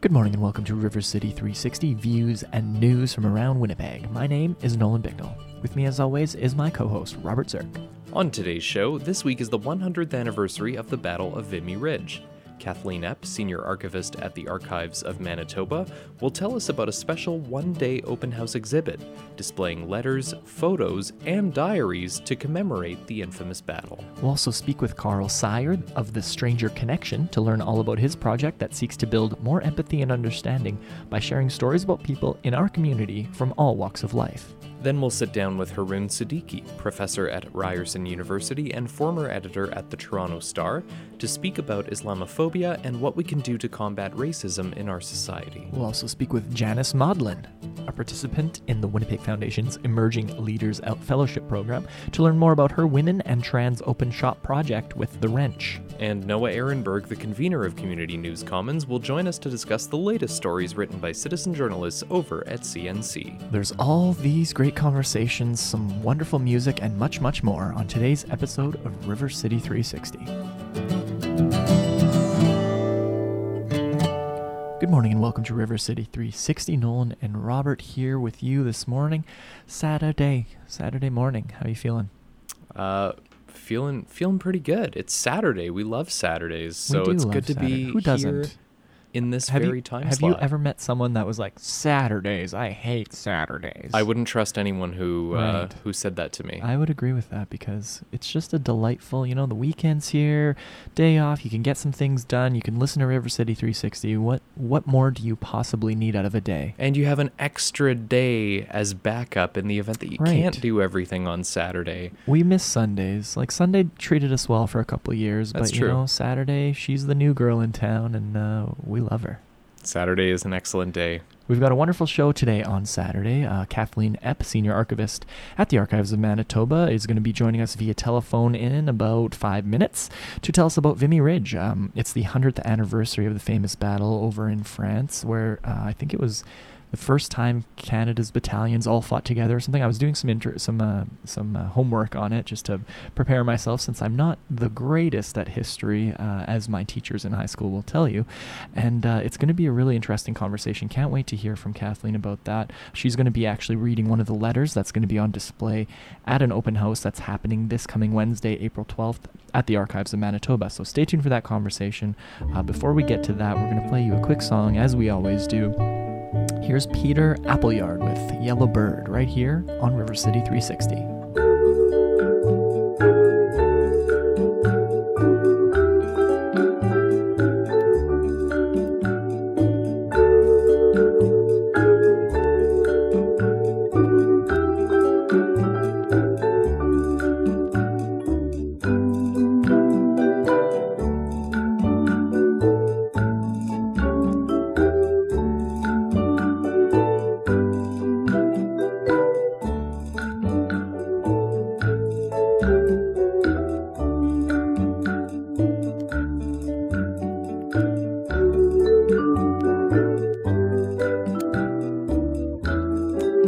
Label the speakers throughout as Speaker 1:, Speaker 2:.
Speaker 1: Good morning and welcome to River City 360 views and news from around Winnipeg. My name is Nolan Bicknell. With me, as always, is my co host, Robert Zirk.
Speaker 2: On today's show, this week is the 100th anniversary of the Battle of Vimy Ridge. Kathleen Epp, Senior Archivist at the Archives of Manitoba, will tell us about a special one day open house exhibit displaying letters, photos, and diaries to commemorate the infamous battle.
Speaker 1: We'll also speak with Carl Sayard of the Stranger Connection to learn all about his project that seeks to build more empathy and understanding by sharing stories about people in our community from all walks of life.
Speaker 2: Then we'll sit down with Haroon Siddiqui, professor at Ryerson University and former editor at the Toronto Star, to speak about Islamophobia and what we can do to combat racism in our society.
Speaker 1: We'll also speak with Janice Maudlin, a participant in the Winnipeg Foundation's Emerging Leaders Out Fellowship program, to learn more about her Women and Trans Open Shop project with The Wrench.
Speaker 2: And Noah Ehrenberg, the convener of Community News Commons, will join us to discuss the latest stories written by citizen journalists over at CNC.
Speaker 1: There's all these great conversations, some wonderful music, and much, much more on today's episode of River City 360. Good morning and welcome to River City 360. Nolan and Robert here with you this morning. Saturday, Saturday morning. How are you feeling?
Speaker 2: Uh, feeling feeling pretty good. It's Saturday. We love Saturdays, so
Speaker 1: do
Speaker 2: it's
Speaker 1: love
Speaker 2: good to
Speaker 1: Saturday.
Speaker 2: be
Speaker 1: Who doesn't?
Speaker 2: In this
Speaker 1: have
Speaker 2: very
Speaker 1: you,
Speaker 2: time
Speaker 1: have
Speaker 2: slot.
Speaker 1: you ever met someone that was like Saturdays? I hate Saturdays.
Speaker 2: I wouldn't trust anyone who uh, who said that to me.
Speaker 1: I would agree with that because it's just a delightful, you know, the weekend's here, day off, you can get some things done, you can listen to River City 360. What what more do you possibly need out of a day?
Speaker 2: and you have an extra day as backup in the event that you
Speaker 1: Right.
Speaker 2: can't do everything on Saturday.
Speaker 1: We miss Sundays. Like Sunday treated us well for a couple of years,
Speaker 2: That's
Speaker 1: but you know, Saturday, she's the new girl in town and uh, we love her.
Speaker 2: Saturday is an excellent day.
Speaker 1: We've got a wonderful show today on Saturday. Uh, Kathleen Epp, Senior Archivist at the Archives of Manitoba, is going to be joining us via telephone in about five minutes to tell us about Vimy Ridge. Um, it's the 100th anniversary of the famous battle over in France, where uh, I think it was the first time Canada's battalions all fought together or something. I was doing some inter- some uh, some uh, homework on it just to prepare myself, since I'm not the greatest at history, uh, as my teachers in high school will tell you. And uh, it's going to be a really interesting conversation. Can't wait to hear from Kathleen about that. She's going to be actually reading one of the letters that's going to be on display at an open house that's happening this coming Wednesday, April 12th, at the Archives of Manitoba. So stay tuned for that conversation. Uh, before we get to that, we're going to play you a quick song, as we always do. Here's Peter Appleyard with Yellow Bird right here on River City 360.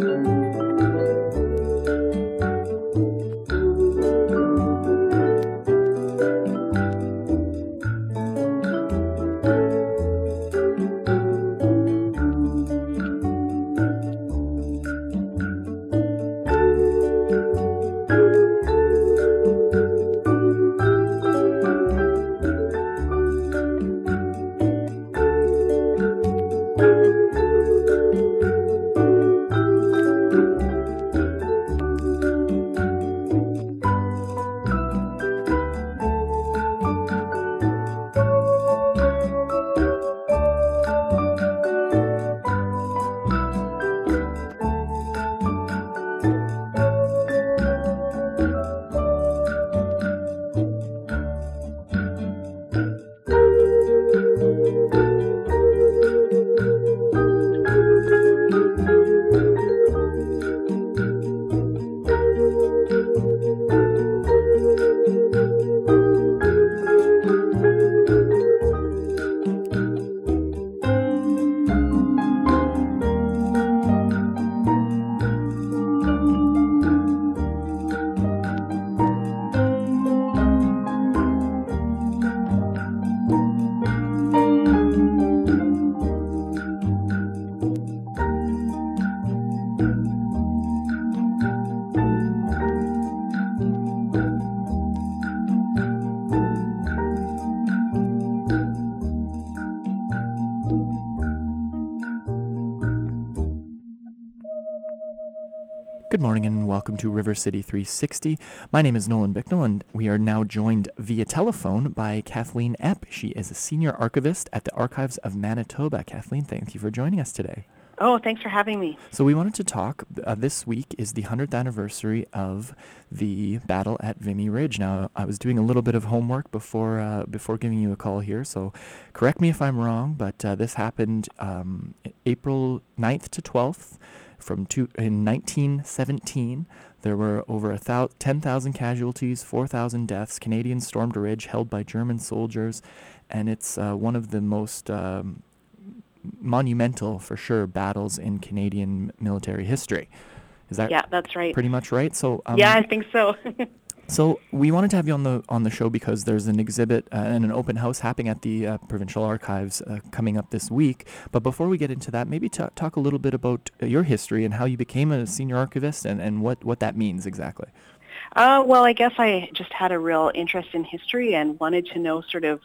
Speaker 1: 네. To River City 360. My name is Nolan Bicknell and we are now joined via telephone by Kathleen Epp. She is a senior archivist at the Archives of Manitoba. Kathleen, thank you for joining us today.
Speaker 3: Oh, thanks for having me.
Speaker 1: So we wanted to talk. Uh, this week is the 100th anniversary of the battle at Vimy Ridge. Now, I was doing a little bit of homework before uh, before giving you a call here, so correct me if I'm wrong, but uh, this happened um, April 9th to 12th from two, in 1917. There were over 10,000 casualties, 4,000 deaths. Canadians stormed a ridge held by German soldiers, and it's uh, one of the most um, monumental, for sure, battles in Canadian military history. Is that
Speaker 3: yeah, that's right.
Speaker 1: Pretty much right. So
Speaker 3: um, yeah, I think so.
Speaker 1: so we wanted to have you on the on the show because there's an exhibit uh, and an open house happening at the uh, provincial archives uh, coming up this week. But before we get into that, maybe t- talk a little bit about uh, your history and how you became a senior archivist and, and what what that means exactly.
Speaker 3: Uh, well, I guess I just had a real interest in history and wanted to know sort of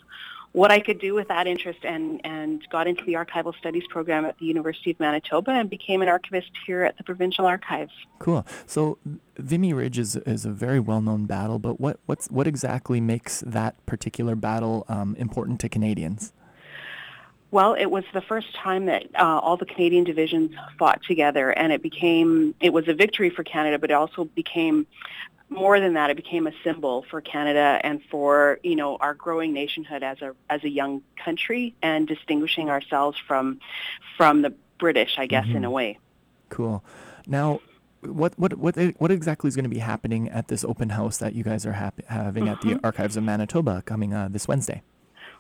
Speaker 3: what I could do with that interest and, and got into the archival studies program at the University of Manitoba and became an archivist here at the Provincial Archives.
Speaker 1: Cool. So Vimy Ridge is, is a very well-known battle, but what, what's, what exactly makes that particular battle um, important to Canadians?
Speaker 3: Well, it was the first time that uh, all the Canadian divisions fought together, and it became it was a victory for Canada, but it also became more than that, it became a symbol for Canada and for you know our growing nationhood as a as a young country and distinguishing ourselves from from the British, I guess, mm-hmm. in a way.
Speaker 1: Cool. Now, what what what what exactly is going to be happening at this open house that you guys are happy, having mm-hmm. at the mm-hmm. Archives of Manitoba coming uh, this Wednesday?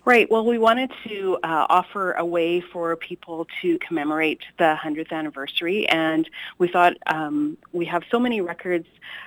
Speaker 3: Right. Well, we wanted to uh, offer a way for people to commemorate the 100th anniversary, and we thought um, we have so many records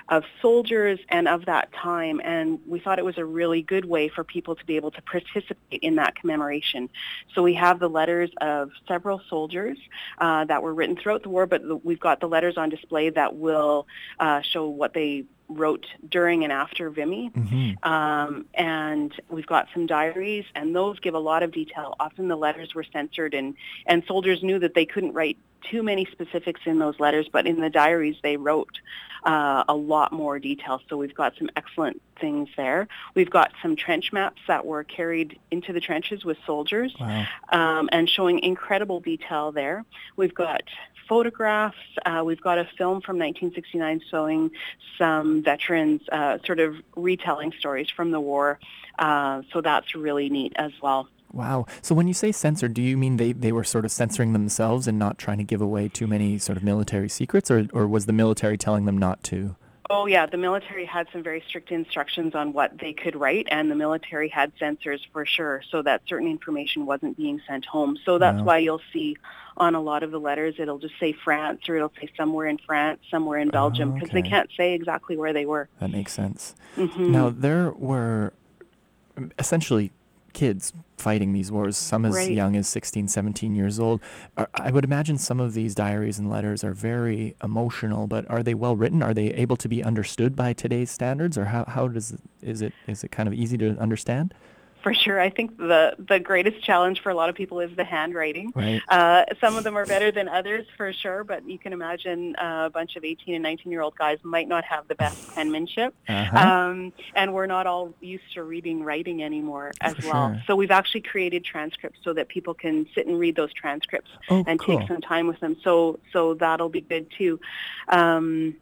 Speaker 3: of soldiers and of that time, and we thought it was a really good way for people to be able to participate in that commemoration. So we have the letters of several soldiers uh, that were written throughout the war, but we've got the letters on display that will uh, show what they wrote during and after Vimy. Mm-hmm. Um, and we've got some diaries, and those give a lot of detail. Often the letters were censored, and, and soldiers knew that they couldn't write too many specifics in those letters, but in the diaries they wrote uh, a lot more detail. So we've got some excellent things there. We've got some trench maps that were carried into the trenches with soldiers wow. um, and showing incredible detail there. We've got photographs. Uh, we've got a film from 1969 showing some veterans uh, sort of retelling stories from the war. Uh, so that's really neat as well.
Speaker 1: Wow. So when you say censored, do you mean they, they were sort of censoring themselves and not trying to give away too many sort of military secrets, or, or was the military telling them not to?
Speaker 3: Oh yeah, the military had some very strict instructions on what they could write, and the military had censors for sure, so that certain information wasn't being sent home. So that's wow. why you'll see on a lot of the letters it'll just say France or it'll say somewhere in France, somewhere in Belgium, because oh, okay. they can't say exactly where they were.
Speaker 1: That makes sense. Mm-hmm. Now there were essentially kids fighting these wars, some as right. young as 16, 17 years old. I would imagine some of these diaries and letters are very emotional, but are they well written? Are they able to be understood by today's standards, or how, how does is it is it kind of easy to understand?
Speaker 3: For sure. I think the the greatest challenge for a lot of people is the handwriting.
Speaker 1: Right.
Speaker 3: Uh, some of them are better than others for sure, but you can imagine uh, a bunch of 18 and 19 year old guys might not have the best penmanship, uh-huh. um, and we're not all used to reading writing anymore as for well. Sure. So we've actually created transcripts so that people can sit and read those transcripts
Speaker 1: oh,
Speaker 3: and
Speaker 1: cool.
Speaker 3: take some time with them. So so that'll be good too. Um,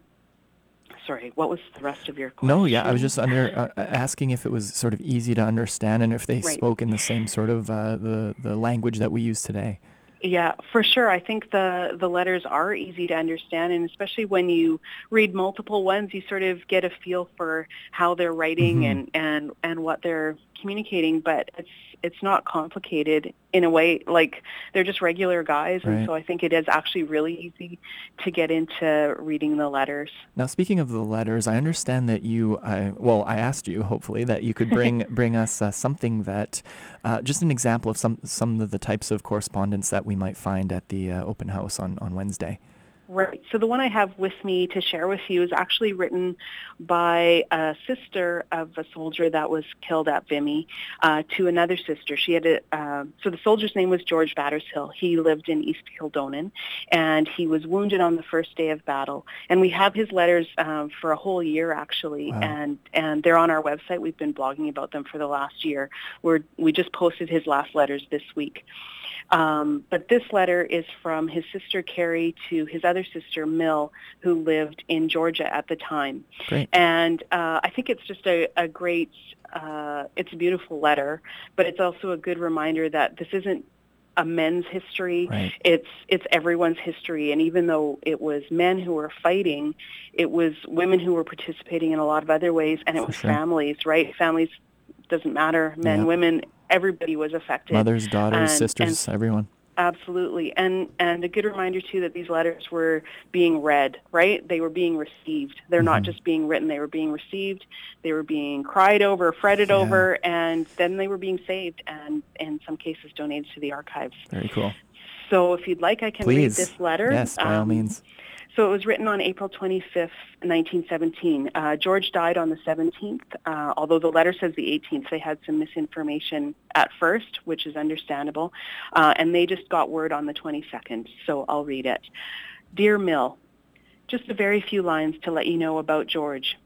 Speaker 3: sorry, what was the rest of your question?
Speaker 1: No, yeah, I was just under uh, asking if it was sort of easy to understand and if they right. spoke in the same sort of uh, the the language that we use today.
Speaker 3: Yeah, for sure. I think the the letters are easy to understand, and especially when you read multiple ones, you sort of get a feel for how they're writing mm-hmm. and and and what they're communicating. But it's it's not complicated in a way like they're just regular guys right. and so I think it is actually really easy to get into reading the letters.
Speaker 1: Now speaking of the letters, I understand that you I, well I asked you hopefully that you could bring bring us uh, something that uh, just an example of some some of the types of correspondence that we might find at the uh, open house on on Wednesday.
Speaker 3: Right. So the one I have with me to share with you is actually written by a sister of a soldier that was killed at Vimy uh, to another sister. She had a, uh, so the soldier's name was George Battershill. He lived in East Kildonan, and he was wounded on the first day of battle. And we have his letters um, for a whole year actually, wow. and and they're on our website. We've been blogging about them for the last year. We're we just posted his last letters this week. Um, but this letter is from his sister Carrie to his other sister Mill, who lived in Georgia at the time.
Speaker 1: Great.
Speaker 3: And uh, I think it's just a, a great, uh, it's a beautiful letter, but it's also a good reminder that this isn't a men's history.
Speaker 1: Right.
Speaker 3: It's it's everyone's history, and even though it was men who were fighting, it was women who were participating in a lot of other ways, and it
Speaker 1: For
Speaker 3: was
Speaker 1: sure.
Speaker 3: families. Right? Families doesn't matter, men,
Speaker 1: Yeah.
Speaker 3: women, everybody was affected.
Speaker 1: Mothers, daughters,
Speaker 3: And-
Speaker 1: sisters, everyone.
Speaker 3: Absolutely. And and a good reminder too that these letters were being read, right? They were being received. They're not
Speaker 1: Mhm.
Speaker 3: just being written, they were being received, they were being cried over, fretted
Speaker 1: Yeah.
Speaker 3: over, and then they were being saved and in some cases donated to the archives.
Speaker 1: Very cool.
Speaker 3: So if you'd like I can
Speaker 1: Please.
Speaker 3: read this letter.
Speaker 1: Yes, by all
Speaker 3: Um,
Speaker 1: means.
Speaker 3: So it was written on April 25th, 1917. Uh, George died on the 17th, uh, although the letter says the 18th. They had some misinformation at first, which is understandable, uh, and they just got word on the 22nd, so I'll read it. Dear Mill, just a very few lines to let you know about George.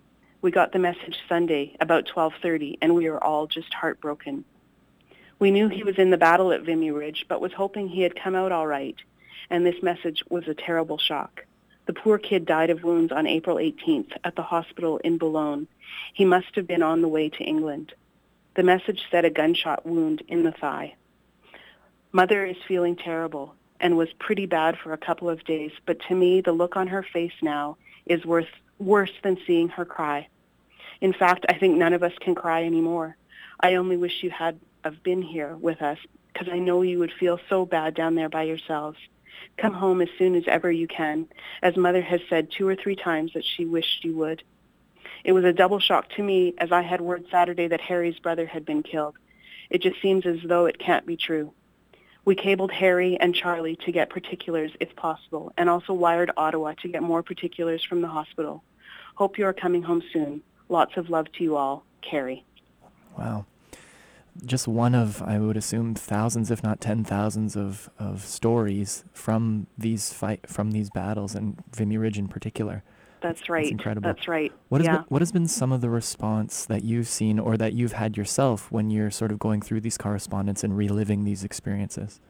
Speaker 3: We got the message Sunday about 12:30, and we were all just heartbroken. We knew he was in the battle at Vimy Ridge, but was hoping he had come out all right, and this message was a terrible shock. The poor kid died of wounds on April 18th at the hospital in Boulogne. He must have been on the way to England. The message said a gunshot wound in the thigh. Mother is feeling terrible and was pretty bad for a couple of days, but to me, the look on her face now is worth, worse than seeing her cry. In fact, I think none of us can cry anymore. I only wish you had have been here with us because I know you would feel so bad down there by yourselves. Come home as soon as ever you can, as Mother has said two or three times that she wished you would. It was a double shock to me as I had word Saturday that Harry's brother had been killed. It just seems as though it can't be true. We cabled Harry and Charlie to get particulars if possible, and also wired Ottawa to get more particulars from the hospital. Hope you are coming home soon. Lots of love to you all. Carrie.
Speaker 1: Wow. Just one of, I would assume, thousands, if not ten thousands, of, of stories from these fight from these battles, and Vimy Ridge in particular.
Speaker 3: That's right.
Speaker 1: incredible.
Speaker 3: That's right.
Speaker 1: What has
Speaker 3: yeah.
Speaker 1: been, what has been some of the response that you've seen or that you've had yourself when you're sort of going through these correspondence and reliving these experiences?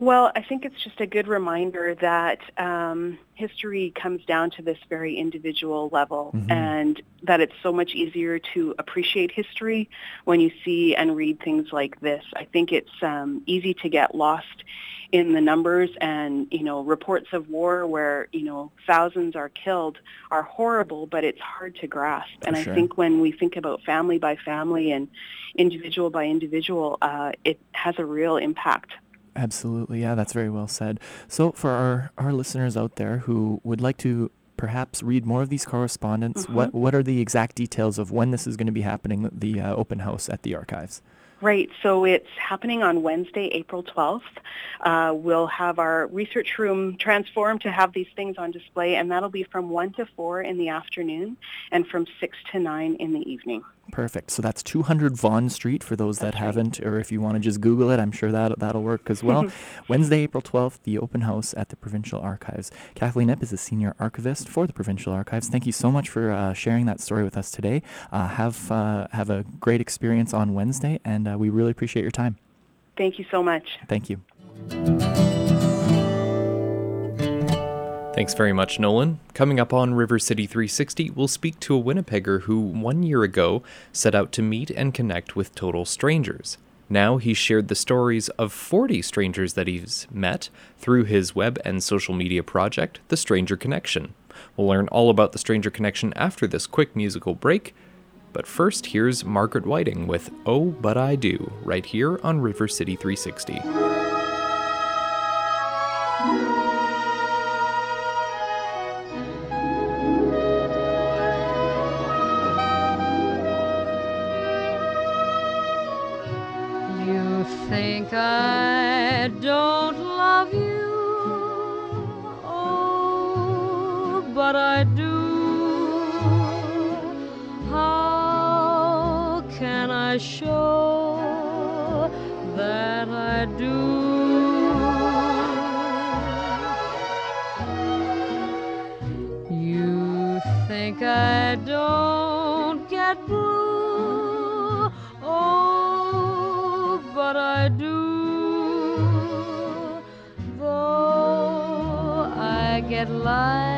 Speaker 3: Well, I think it's just a good reminder that um, history comes down to this very individual level
Speaker 1: Mhm.
Speaker 3: and that it's so much easier to appreciate history when you see and read things like this. I think it's um, easy to get lost in the numbers and, you know, reports of war where, you know, thousands are killed are horrible, but it's hard to grasp.
Speaker 1: For
Speaker 3: and
Speaker 1: sure.
Speaker 3: I think when we think about family by family and individual by individual, uh, it has a real impact.
Speaker 1: Absolutely. Yeah, that's very well said. So, for our, our listeners out there who would like to perhaps read more of these correspondence, what, what are the exact details of when this is going to be happening, the uh, open house at the archives?
Speaker 3: Right. So it's happening on Wednesday, April 12th. Uh, we'll have our research room transformed to have these things on display, and that'll be from 1 to 4 in the afternoon and from 6 to 9 in the evening.
Speaker 1: Perfect. So that's 200 Vaughan Street for those that
Speaker 3: right.
Speaker 1: haven't, or if you want to just Google it, I'm sure that that'll work as well. Wednesday, April 12th, the open house at the Provincial Archives. Kathleen Epp is a senior archivist for the Provincial Archives. Thank you so much for uh, sharing that story with us today. Uh, have uh, have a great experience on Wednesday, and uh, we really appreciate your time.
Speaker 3: Thank you so much.
Speaker 1: Thank you.
Speaker 2: Thanks very much, Nolan. Coming up on River City 360, we'll speak to a Winnipegger who, one year ago, set out to meet and connect with total strangers. Now he's shared the stories of 40 strangers that he's met through his web and social media project, The Stranger Connection. We'll learn all about The Stranger Connection after this quick musical break. But first, here's Margaret Whiting with Oh But I Do, right here on River City 360.
Speaker 4: Show that I do? You think I don't get blue? Oh, but I do. Though I get light-hearted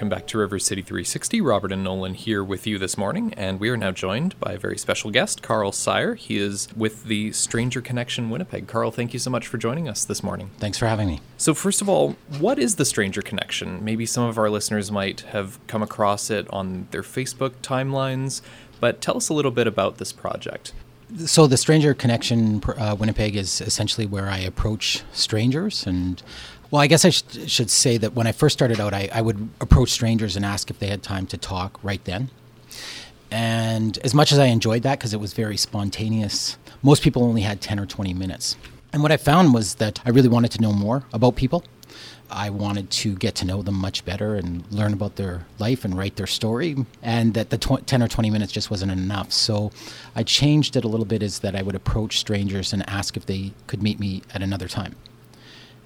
Speaker 2: welcome back to River City 360. Robert and Nolan here with you this morning, and we are now joined by a very special guest, Carl Sire. He is with the Stranger Connection Winnipeg. Carl, thank you so much for joining us this morning.
Speaker 5: Thanks for having me.
Speaker 2: So, first of all, what is the Stranger Connection? Maybe some of our listeners might have come across it on their Facebook timelines, but tell us a little bit about this project.
Speaker 5: So, the Stranger Connection uh, Winnipeg is essentially where I approach strangers. And, well, I guess I sh- should say that when I first started out, I, I would approach strangers and ask if they had time to talk right then. And as much as I enjoyed that, because it was very spontaneous, most people only had 10 or 20 minutes. And what I found was that I really wanted to know more about people. I wanted to get to know them much better and learn about their life and write their story, and that the tw- 10 or 20 minutes just wasn't enough. So I changed it a little bit is that I would approach strangers and ask if they could meet me at another time.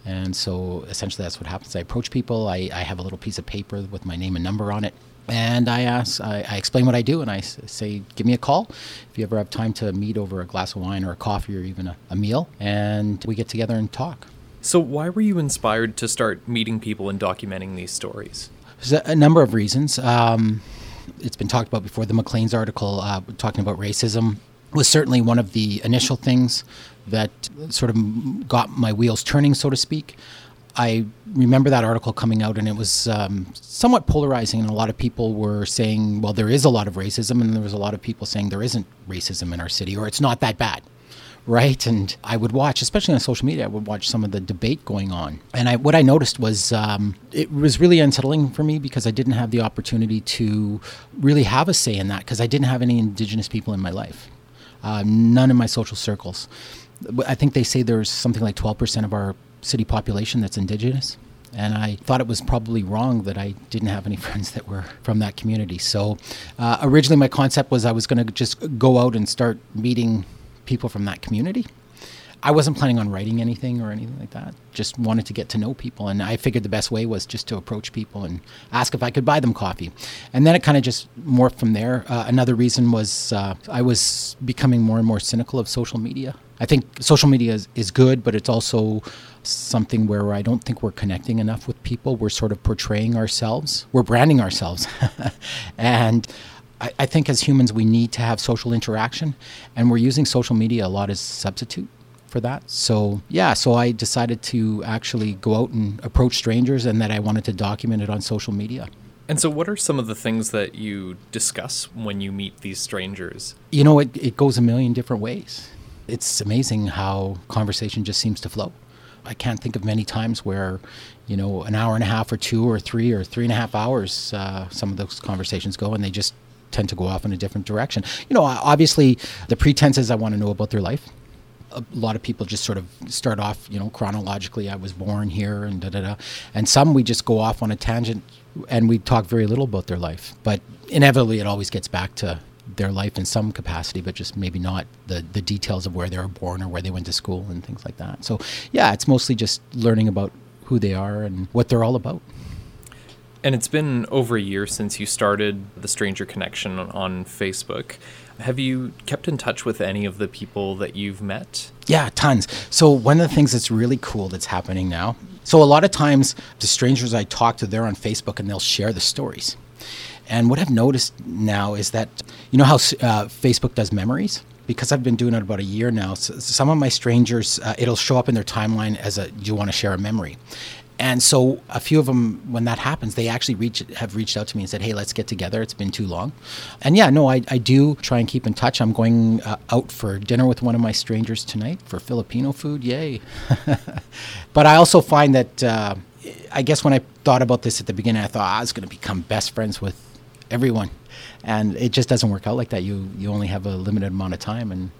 Speaker 5: And so essentially that's what happens. I approach people, I, I have a little piece of paper with my name and number on it. And I ask, I, I explain what I do, and I say, give me a call if you ever have time to meet over a glass of wine or a coffee or even a, a meal, and we get together and talk.
Speaker 2: So, why were you inspired to start meeting people and documenting these stories?
Speaker 5: There's a, number of reasons. Um, it's been talked about before. The Maclean's article uh, talking about racism was certainly one of the initial things that sort of got my wheels turning, so to speak. I remember that article coming out, and it was um, somewhat polarizing. And a lot of people were saying, "Well, there is a lot of racism," and there was a lot of people saying there isn't racism in our city, or it's not that bad right? And I would watch, especially on social media, I would watch some of the debate going on. And I, what I noticed was um, it was really unsettling for me because I didn't have the opportunity to really have a say in that because I didn't have any Indigenous people in my life, uh, none in my social circles. I think they say there's something like 12% of our city population that's Indigenous. And I thought it was probably wrong that I didn't have any friends that were from that community. So uh, originally, my concept was I was going to just go out and start meeting people from that community. I wasn't planning on writing anything or anything like that. Just wanted to get to know people. And I figured the best way was just to approach people and ask if I could buy them coffee. And then it kind of just morphed from there. Uh, another reason was uh, I was becoming more and more cynical of social media. I think social media is, is good, but it's also something where I don't think we're connecting enough with people. We're sort of portraying ourselves, we're branding ourselves. and I, I think as humans, we need to have social interaction, and we're using social media a lot as substitute for that. So yeah, so I decided to actually go out and approach strangers, and that I wanted to document it on social media.
Speaker 2: And so, what are some of the things that you discuss when you meet these strangers?
Speaker 5: You know, it, it goes a million different ways. It's amazing how conversation just seems to flow. I can't think of many times where, you know, an hour and a half or two or three or three and a half hours, uh, some of those conversations go and they just tend to go off in a different direction. You know, obviously, the pretense is I want to know about their life. A lot of people just sort of start off, you know, chronologically. I was born here, and da da da. And some we just go off on a tangent, and we talk very little about their life. But inevitably, it always gets back to their life in some capacity, but just maybe not the the details of where they were born or where they went to school and things like that. So, yeah, it's mostly just learning about who they are and what they're all about.
Speaker 2: And it's been over a year since you started the Stranger Connection on Facebook. Have you kept in touch with any of the people that you've met?
Speaker 5: Yeah, tons. So one of the things that's really cool that's happening now. So a lot of times the strangers I talk to, they're on Facebook and they'll share the stories. And what I've noticed now is that you know how uh, Facebook does memories. Because I've been doing it about a year now, so some of my strangers, uh, it'll show up in their timeline as a, do you want to share a memory? And so a few of them, when that happens, they actually reach have reached out to me and said, "Hey, let's get together. It's been too long." And yeah, no, I, I do try and keep in touch. I'm going uh, out for dinner with one of my strangers tonight for Filipino food. Yay! but I also find that uh, I guess when I thought about this at the beginning, I thought ah, I was going to become best friends with everyone, and it just doesn't work out like that. You you only have a limited amount of time, and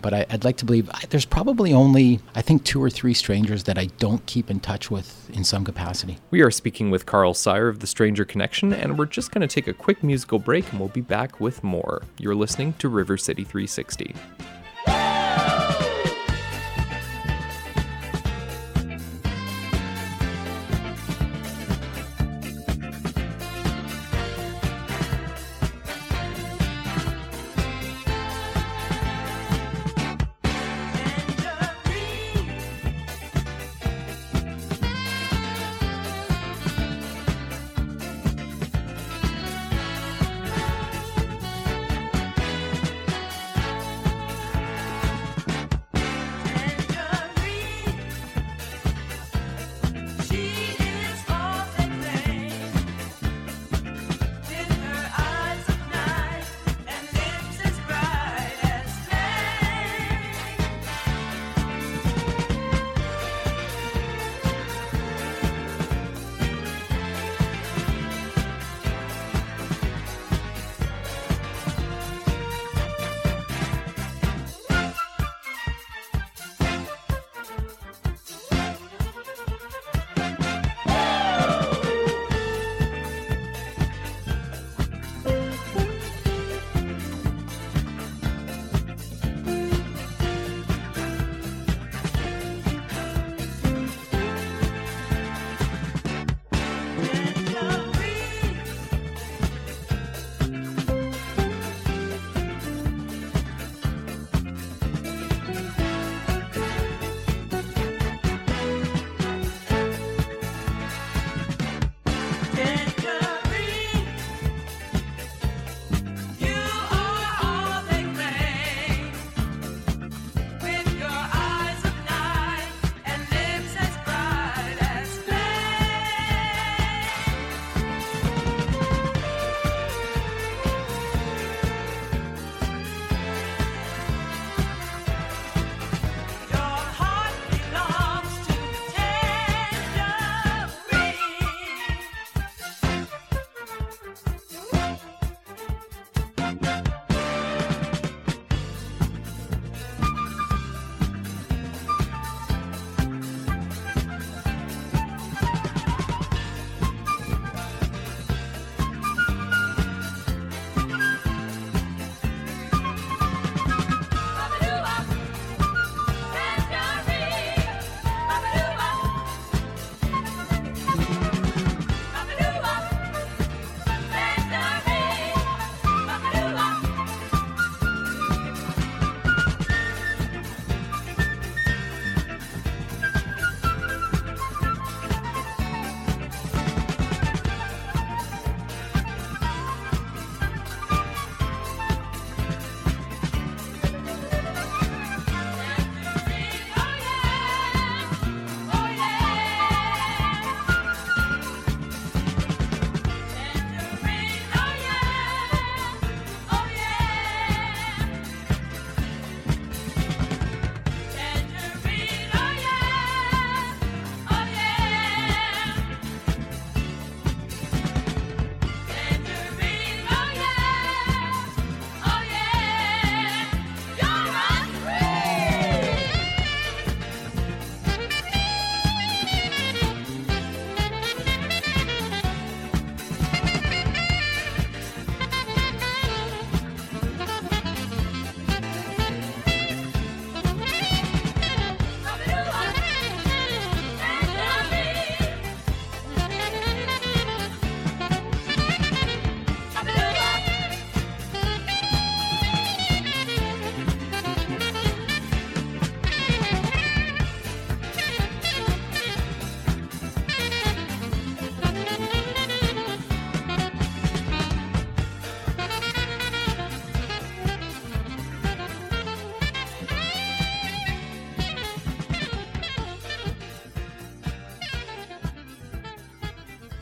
Speaker 5: but I, would like to believe I, there's probably only, I think, two or three strangers that I don't keep in touch with in some capacity.
Speaker 2: We are speaking with Carl Sire of the Stranger Connection, and we're just going to take a quick musical break and we'll be back with more. You're listening to River City 360.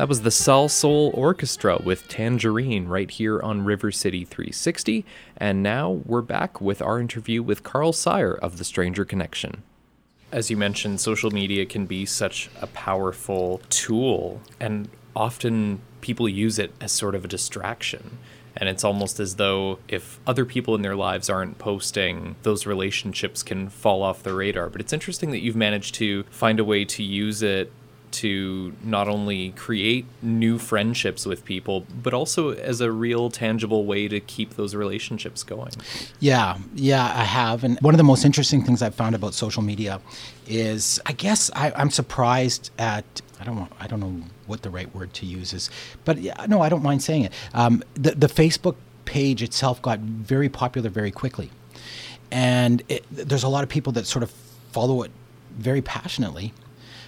Speaker 2: That was the Salsoul Orchestra with Tangerine right here on River City 360. And now we're back with our interview with Carl Sire of The Stranger Connection. As you mentioned, social media can be such a powerful tool, and often people use it as sort of a distraction. And it's almost as though if other people in their lives aren't posting, those relationships can fall off the radar. But it's interesting that you've managed to find a way to use it to not only create new friendships with people, but also as a real tangible way to keep those relationships going.
Speaker 5: Yeah, yeah, I have. And one of the most interesting things I've found about social media is, I guess, I, I'm surprised at. I don't want, I don't know what the right word to use is, but yeah, no, I don't mind saying it. Um, the the Facebook page itself got very popular very quickly, and it, there's a lot of people that sort of follow it very passionately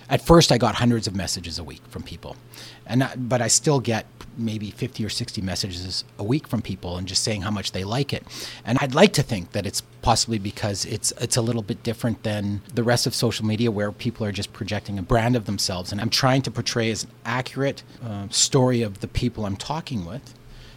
Speaker 5: at first I got hundreds of messages a week from people, and I, but I still get maybe 50 or 60 messages a week from people and just saying how much they like it. And I'd like to think that it's possibly because it's it's a little bit different than the rest of social media where people are just projecting a brand of themselves and I'm trying to portray as an accurate uh, story of the people I'm talking with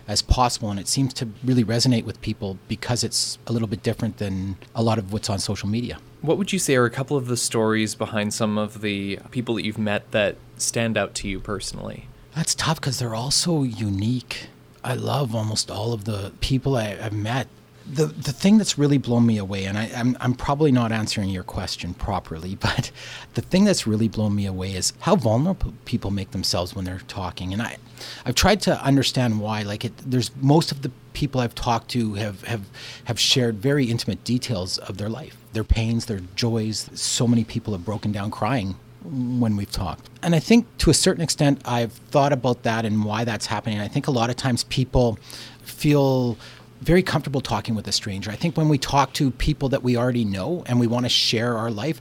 Speaker 5: as possible and it seems to really resonate with people because it's a little bit different than a lot of what's on social media.
Speaker 2: What would you say are a couple of the stories behind some of the people that you've met that stand out to you personally?
Speaker 5: That's tough because they're all so unique. I love almost all of the people I, have met. The, the thing that's really blown me away, and I, I'm, I'm probably not answering your question properly, but the thing that's really blown me away is how vulnerable people make themselves when they're talking. And I, I've tried to understand why. Like, it, there's most of the people I've talked to have, have, have shared very intimate details of their life, their pains, their joys. So many people have broken down crying when we've talked. And I think to a certain extent, I've thought about that and why that's happening. I think a lot of times people feel very comfortable talking with a stranger. I think when we talk to people that we already know and we want to share our life,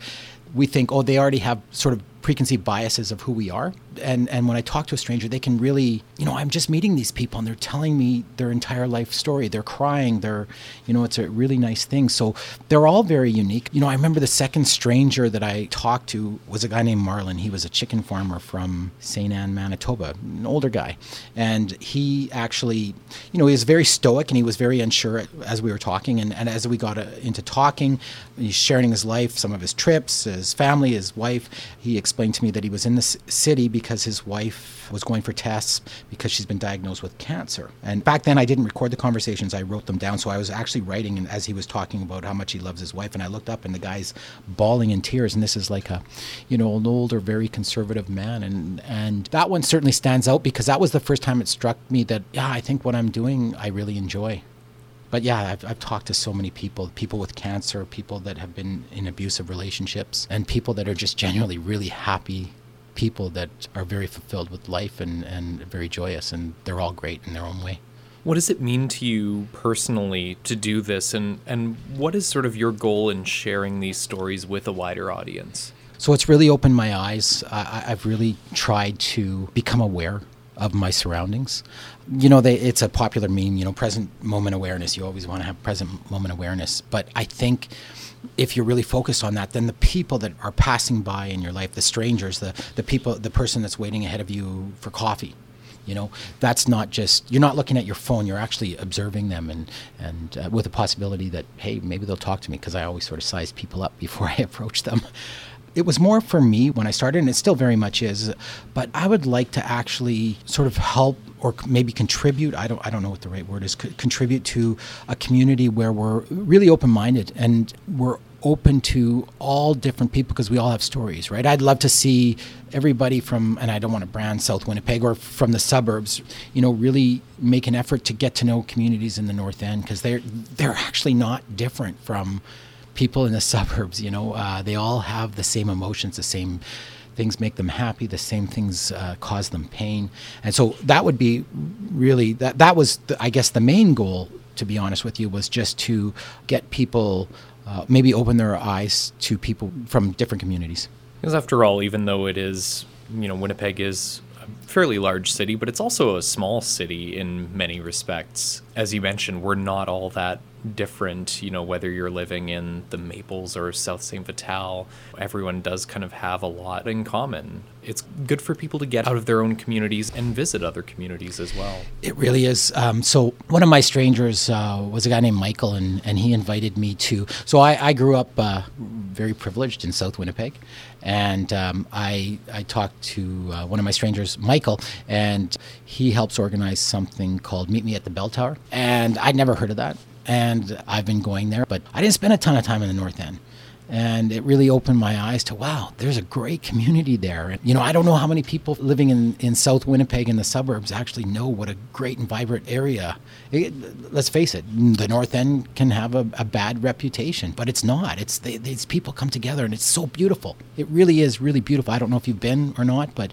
Speaker 5: we think, oh, they already have sort of preconceived biases of who we are. And and when I talk to a stranger, they can really, you know, I'm just meeting these people and they're telling me their entire life story. They're crying. They're, you know, it's a really nice thing. So they're all very unique. You know, I remember the second stranger that I talked to was a guy named Marlon. He was a chicken farmer from St. Anne, Manitoba, an older guy. And he actually, you know, he was very stoic and he was very unsure as we were talking. And, and as we got uh, into talking, he's sharing his life, some of his trips, his family, his wife. He explained to me that he was in the city because his wife was going for tests because she's been diagnosed with cancer. And back then, I didn't record the conversations; I wrote them down. So I was actually writing, as he was talking about how much he loves his wife, and I looked up, and the guy's bawling in tears. And this is like a, you know, an older, very conservative man, and and that one certainly stands out because that was the first time it struck me that yeah, I think what I'm doing, I really enjoy but yeah, I've, I've talked to so many people people with cancer, people that have been in abusive relationships, and people that are just genuinely really happy people that are very fulfilled with life and, and very joyous, and they're all great in their own way.
Speaker 2: What does it mean to you personally to do this, and, and what is sort of your goal in sharing these stories with a wider audience?
Speaker 5: So it's really opened my eyes. I, I've really tried to become aware of my surroundings. You know, they, it's a popular meme, you know, present moment awareness. You always want to have present moment awareness. But I think if you're really focused on that, then the people that are passing by in your life, the strangers, the, the people, the person that's waiting ahead of you for coffee, you know that's not just you're not looking at your phone you're actually observing them and and uh, with the possibility that hey maybe they'll talk to me because i always sort of size people up before i approach them it was more for me when I started, and it still very much is. But I would like to actually sort of help or maybe contribute. I don't. I don't know what the right word is. C- contribute to a community where we're really open-minded and we're open to all different people because we all have stories, right? I'd love to see everybody from, and I don't want to brand South Winnipeg or from the suburbs, you know, really make an effort to get to know communities in the North End because they're they're actually not different from people in the suburbs, you know, uh, they all have the same emotions, the same things make them happy, the same things uh, cause them pain. And so that would be really, that, that was, the, I guess, the main goal, to be honest with you, was just to get people, uh, maybe open their eyes to people from different communities.
Speaker 2: Because after all, even though it is, you know, Winnipeg is fairly large city, but it's also a small city in many respects. as you mentioned, we're not all that different, you know, whether you're living in the Maples or South St. Vital, everyone does kind of have a lot in common. It's good for people to get out of their own communities and visit other communities as well.
Speaker 5: It really is. Um, so one of my strangers uh, was a guy named Michael, and, and he invited me to. So I, I grew up uh, very privileged in South Winnipeg, and um, I I talked to uh, one of my strangers, Michael, and he helps organize something called Meet Me at the Bell Tower, and I'd never heard of that, and I've been going there, but I didn't spend a ton of time in the North End and it really opened my eyes to wow there's a great community there. And you know i don't know how many people living in, in south winnipeg in the suburbs actually know what a great and vibrant area. It, let's face it the north end can have a, a bad reputation but it's not. It's these people come together and it's so beautiful. It really is really beautiful. I don't know if you've been or not but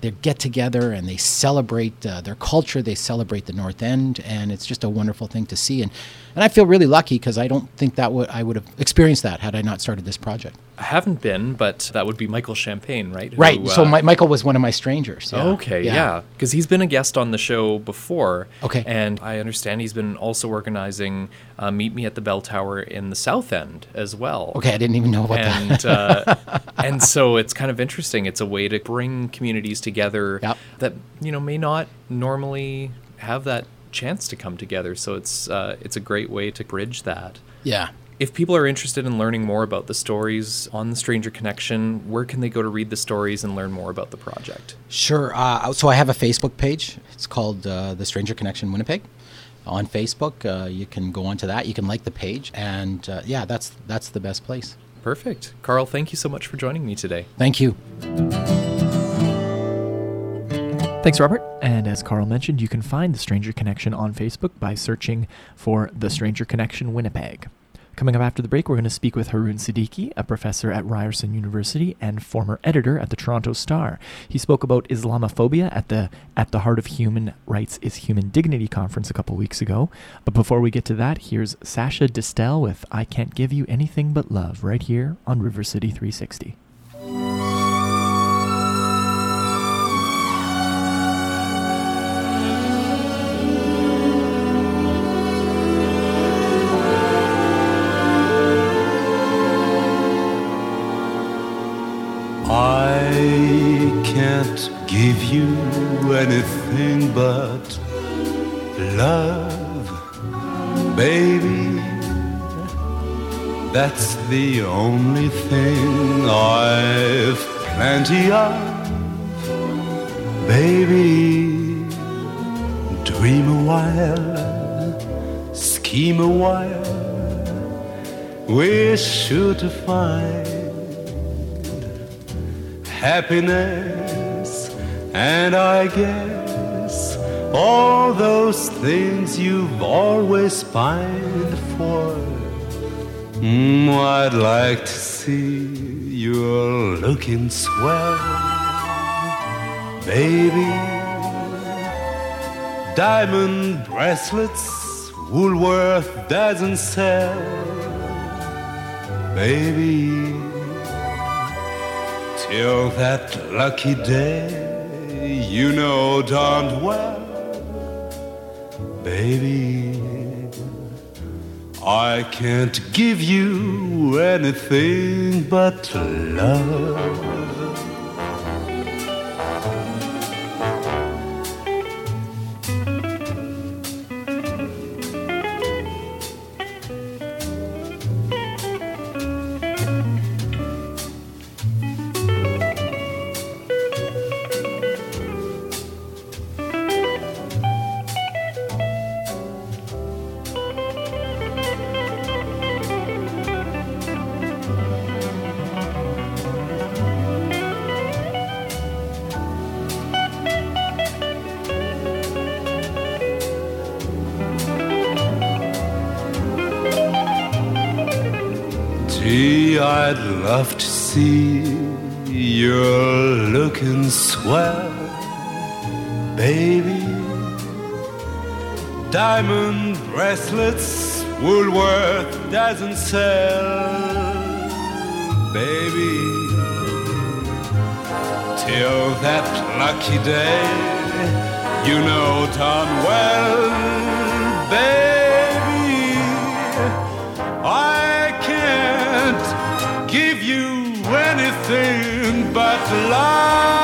Speaker 5: they get together and they celebrate uh, their culture they celebrate the north end and it's just a wonderful thing to see and and I feel really lucky because I don't think that would I would have experienced that had I not started this project.
Speaker 2: I haven't been, but that would be Michael Champagne, right? Who,
Speaker 5: Right. so
Speaker 2: uh,
Speaker 5: my, Michael was one of my strangers. yeah.
Speaker 2: Okay, yeah, because he's been a guest on the show before.
Speaker 5: Okay.
Speaker 2: and I understand he's been also organizing uh, Meet Me at the Bell Tower in the South End as well.
Speaker 5: Okay, I didn't even know about
Speaker 2: and
Speaker 5: that.
Speaker 2: uh, and so it's kind of interesting. It's a way to bring communities together
Speaker 5: Yep.
Speaker 2: that you know may not normally have that chance to come together. So it's uh, it's a great way to bridge that.
Speaker 5: yeah.
Speaker 2: If people are interested in learning more about the stories on the Stranger Connection, where can they go to read the stories and learn more about the project?
Speaker 5: Sure. Uh, so I have a Facebook page. It's called uh, The Stranger Connection Winnipeg. On Facebook, uh, you can go onto that. You can like the page, and uh, yeah, that's that's the best place.
Speaker 2: Perfect. Carl, thank you so much for joining me today.
Speaker 5: Thank you.
Speaker 1: Thanks, Robert. And as Carl mentioned, you can find The Stranger Connection on Facebook by searching for The Stranger Connection Winnipeg. Coming up after the break, we're going to speak with Haroon Siddiqui, a professor at Ryerson University and former editor at the Toronto Star. He spoke about Islamophobia at the At the Heart of Human Rights is Human Dignity conference a couple weeks ago. But before we get to that, here's Sacha Distel with I Can't Give You Anything But Love right here on River City 360.
Speaker 6: Can't give you anything but love, baby. That's the only thing I've plenty of, baby. Dream a while, scheme a while, we're sure to find happiness, and I guess all those things you've always pined for. Mm, I'd like to see you're looking swell, baby. Diamond bracelets Woolworth doesn't sell, baby till that lucky day you know darned well, baby. I can't give you anything but love. Diamond bracelets Woolworth doesn't sell, baby. Till that lucky day, you know darn well, baby.
Speaker 7: I can't give you anything but love.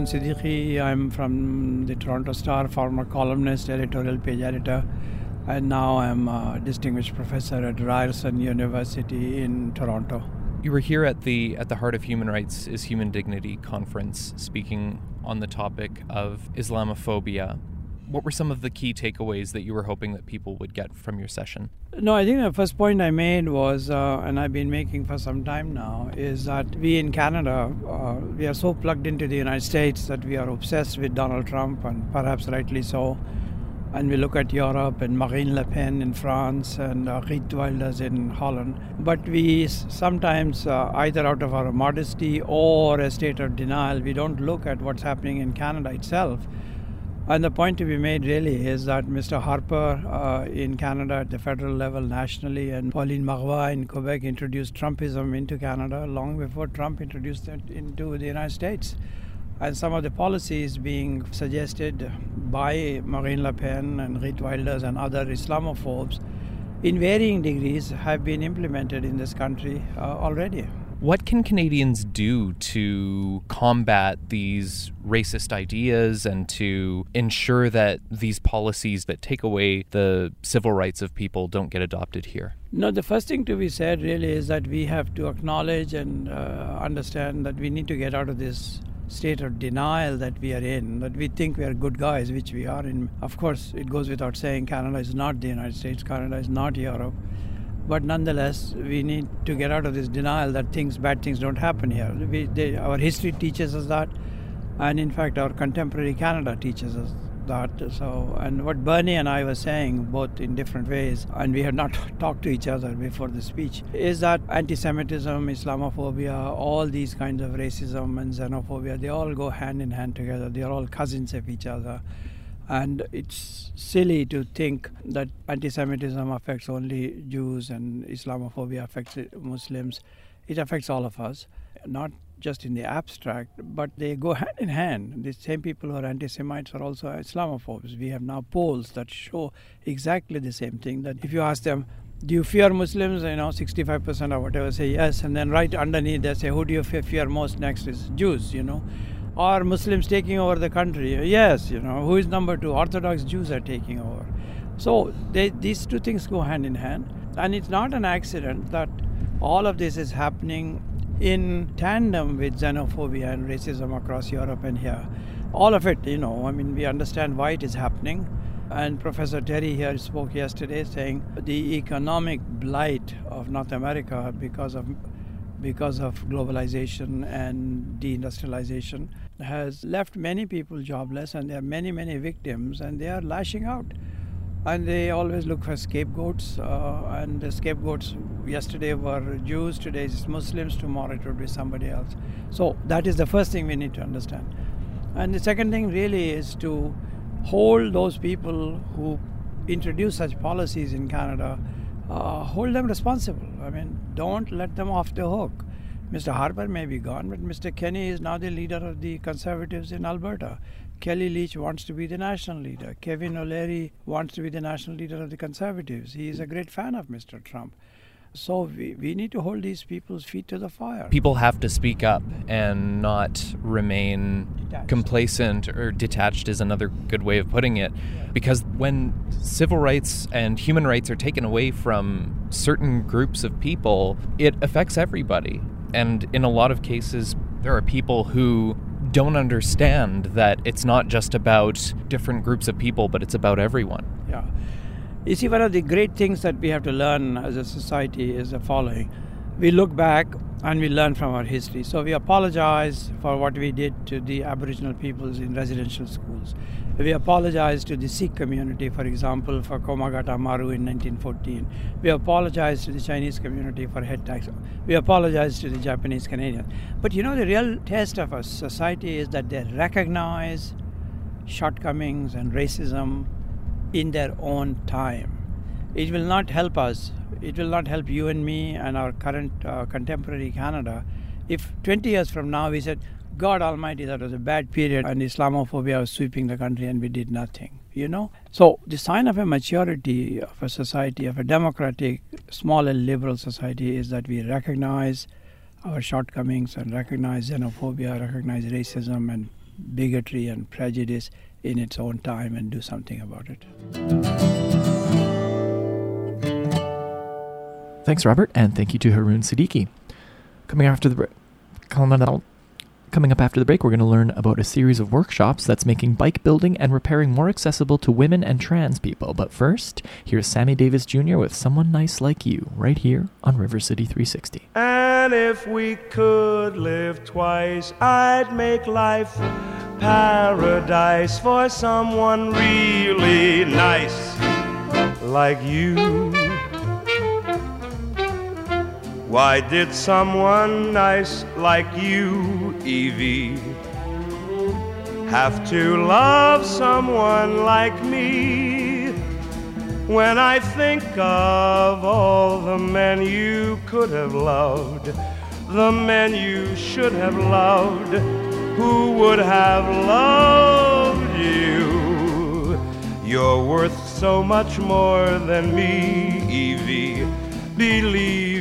Speaker 7: Haroon Siddiqui. I'm from the Toronto Star, former columnist, editorial page editor, and now I'm a distinguished professor at Ryerson University in Toronto.
Speaker 2: You were here at the at the Heart of Human Rights is Human Dignity conference speaking on the topic of Islamophobia. What were some of the key takeaways that you were hoping that people would get from your session?
Speaker 7: No, I think the first point I made was, uh, and I've been making for some time now, is that we in Canada, uh, we are so plugged into the United States that we are obsessed with Donald Trump, and perhaps rightly so. And we look at Europe and Marine Le Pen in France and uh, Geert Wilders in Holland. But we sometimes, uh, either out of our modesty or a state of denial, we don't look at what's happening in Canada itself. And the point to be made really is that Mr. Harper uh, in Canada at the federal level nationally and Pauline Marois in Quebec introduced Trumpism into Canada long before Trump introduced it into the United States. And some of the policies being suggested by Marine Le Pen and Geert Wilders and other Islamophobes in varying degrees have been implemented in this country uh, already.
Speaker 2: What can Canadians do to combat these racist ideas and to ensure that these policies that take away the civil rights of people don't get adopted here?
Speaker 7: No, the first thing to be said really is that we have to acknowledge and uh, understand that we need to get out of this state of denial that we are in, that we think we are good guys, which we are. In, of course, it goes without saying Canada is not the United States, Canada is not Europe. But nonetheless, we need to get out of this denial that things, bad things don't happen here. We, they, our history teaches us that, and in fact, our contemporary Canada teaches us that. So, and what Bernie and I were saying, both in different ways, and we had not talked to each other before the speech, is that anti-Semitism, Islamophobia, all these kinds of racism and xenophobia, they all go hand in hand together. They are all cousins of each other. And it's silly to think that anti Semitism affects only Jews and Islamophobia affects Muslims. It affects all of us, not just in the abstract, but they go hand in hand. The same people who are anti Semites are also Islamophobes. We have now polls that show exactly the same thing that if you ask them, do you fear Muslims? You know, 65% or whatever say yes, and then right underneath they say, who do you fear most next is Jews, you know. Are Muslims taking over the country? Yes, you know. Who is number two? Orthodox Jews are taking over. So they, these two things go hand in hand. And it's not an accident that all of this is happening in tandem with xenophobia and racism across Europe and here. All of it, you know, I mean, we understand why it is happening. And Professor Terry here spoke yesterday saying the economic blight of North America because of because of globalization and deindustrialization has left many people jobless and there are many many victims and they are lashing out. And they always look for scapegoats uh, and the scapegoats yesterday were jews today it's muslims tomorrow it would be somebody else. So that is the first thing we need to understand. And the second thing really is to hold those people who introduce such policies in canada uh, hold them responsible. I mean, don't let them off the hook. Mr. Harper may be gone, but Mr. Kenney is now the leader of the Conservatives in Alberta. Kellie Leitch wants to be the national leader. Kevin O'Leary wants to be the national leader of the Conservatives. He is a great fan of Mr. Trump. So we, we need to hold these people's feet to the fire.
Speaker 2: People have to speak up and not remain
Speaker 7: Detached.
Speaker 2: complacent or detached is another good way of putting it. Because when civil rights and human rights are taken away from certain groups of people, it affects everybody. And in a lot of cases, there are people who don't understand that it's not just about different groups of people, but it's about everyone.
Speaker 7: Yeah. You see, one of the great things that we have to learn as a society is the following. We look back and we learn from our history. So we apologize for what we did to the Aboriginal peoples in residential schools. We apologize to the Sikh community, for example, for Komagata Maru in 1914. We apologize to the Chinese community for head tax. We apologize to the Japanese Canadians. But you know, the real test of a society is that they recognize shortcomings and racism in their own time. It will not help us. It will not help you and me and our current uh, contemporary Canada if 20 years from now we said, God Almighty, that was a bad period, and Islamophobia was sweeping the country, and we did nothing. You know, so the sign of a maturity of a society, of a democratic, small and liberal society, is that we recognize our shortcomings and recognize xenophobia, recognize racism and bigotry and prejudice in its own time, and do something about it.
Speaker 1: Thanks, Robert, and thank you to Haroon Siddiqui. Coming after the break, coming up after the break, we're going to learn about a series of workshops that's making bike building and repairing more accessible to women and trans people. But first, here's Sammy Davis Jr. with "Someone Nice Like You" right here on River City 360.
Speaker 8: And if we could live twice, I'd make life paradise for someone really nice like you. Why did someone nice like you, Evie, have to love someone like me? When I think of all the men you could have loved, the men you should have loved, who would have loved you? You're worth so much more than me, Evie. Believe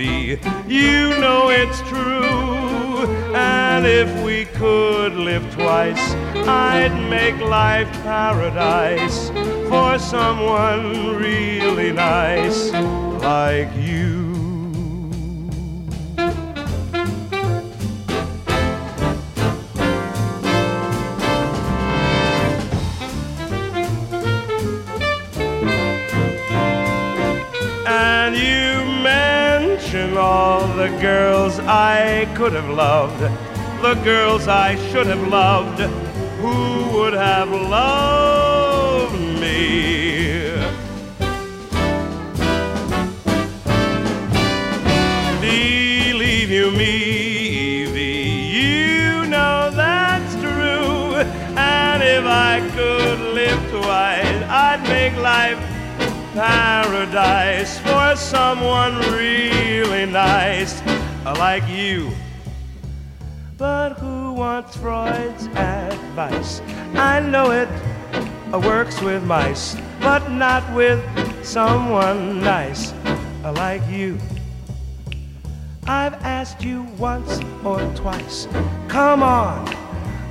Speaker 8: Evie. You know it's true. And if we could live twice, I'd make life paradise for someone really nice like you. The girls I could have loved, the girls I should have loved, who would have loved me. Believe you me, Evie, you know that's true. And if I could live twice, I'd make life paradise for someone really nice like you. But who wants Freud's advice? I know it uh, works with mice, but not with someone nice uh, like you. I've asked you once or twice. Come on,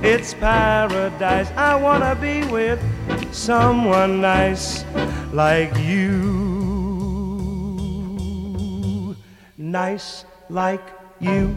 Speaker 8: it's paradise. I wanna be with someone nice like you. Nice like you.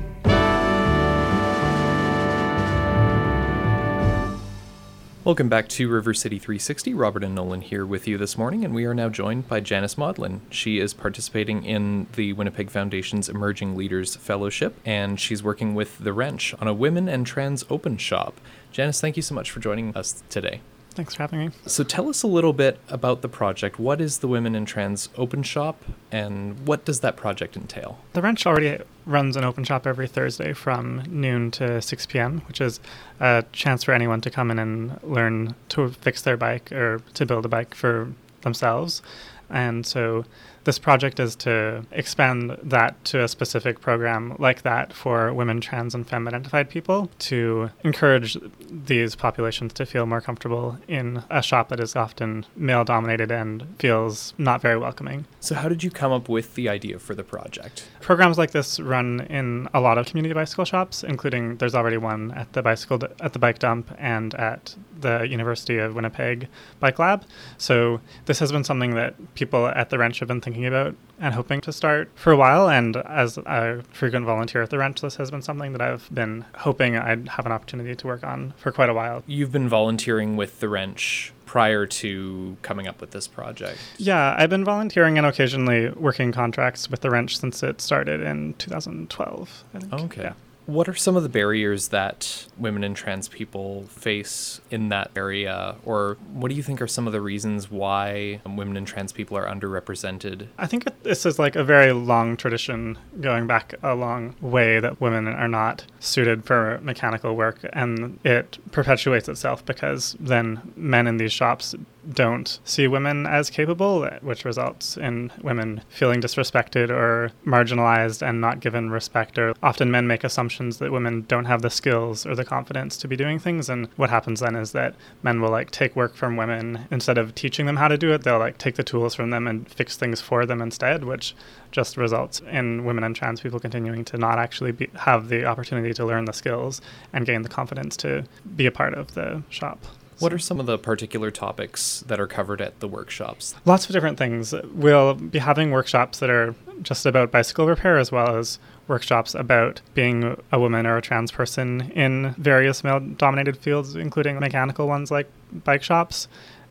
Speaker 2: Welcome back to River City 360. Robert and Nolan here with you this morning, and we are now joined by Janice Maudlin. She is participating in the Winnipeg Foundation's Emerging Leaders Fellowship, and she's working with The Wrench on a women and trans open shop. Janice, thank you so much for joining us today.
Speaker 9: Thanks for having me.
Speaker 2: So tell us a little bit about the project. What is the Women in Trans Open Shop, and what does that project entail?
Speaker 9: The Wrench already runs an open shop every Thursday from noon to 6 p.m., which is a chance for anyone to come in and learn to fix their bike or to build a bike for themselves. And so this project is to expand that to a specific program like that for women, trans, and femme identified people to encourage these populations to feel more comfortable in a shop that is often male dominated and feels not very welcoming.
Speaker 2: So, how did you come up with the idea for the project?
Speaker 9: Programs like this run in a lot of community bicycle shops, including there's already one at the bicycle d- at the bike dump and at the University of Winnipeg Bike Lab. So this has been something that people at the Wrench have been thinking about and hoping to start for a while. And as a frequent volunteer at the Wrench, this has been something that I've been hoping I'd have an opportunity to work on for quite a while.
Speaker 2: You've been volunteering with the Wrench prior to coming up with this project.
Speaker 9: Yeah, I've been volunteering and occasionally working contracts with the Wrench since it started in 2012. I think.
Speaker 2: Okay.
Speaker 9: Yeah.
Speaker 2: What are some of the barriers that women and trans people face in that area? Or what do you think are some of the reasons why women and trans people are underrepresented?
Speaker 9: I think this is like a very long tradition going back a long way that women are not suited for mechanical work and it perpetuates itself because then men in these shops don't see women as capable, which results in women feeling disrespected or marginalized and not given respect. Or often men make assumptions that women don't have the skills or the confidence to be doing things. And what happens then is that men will like take work from women instead of teaching them how to do it, they'll like take the tools from them and fix things for them instead, which just results in women and trans people continuing to not actually be, have the opportunity to learn the skills and gain the confidence to be a part of the shop.
Speaker 2: What are some of the particular topics that are covered at the workshops?
Speaker 9: Lots of different things. We'll be having workshops that are just about bicycle repair as well as workshops about being a woman or a trans person in various male dominated fields, including mechanical ones like bike shops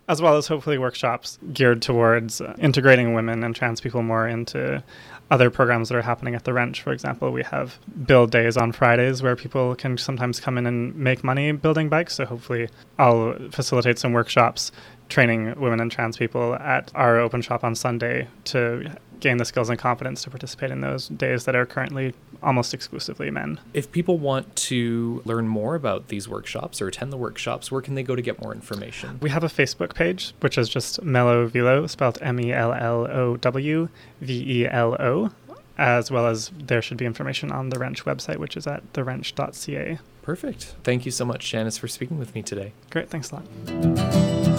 Speaker 9: as well as hopefully workshops geared towards integrating women and trans people more into other programs that are happening at the Wrench. For example, we have build days on Fridays where people can sometimes come in and make money building bikes. So hopefully, I'll facilitate some workshops training women and trans people at our open shop on Sunday to gain the skills and confidence to participate in those days that are currently almost exclusively men.
Speaker 2: If people want to learn more about these workshops or attend the workshops, where can they go to get more information?
Speaker 9: We have a Facebook page, which is just Mellow Velo, spelled M E L L O W V E L O, as well as there should be information on the Wrench website, which is at thewrench.ca.
Speaker 2: Perfect. Thank you so much, Janice, for speaking with me today.
Speaker 9: Great. Thanks a lot.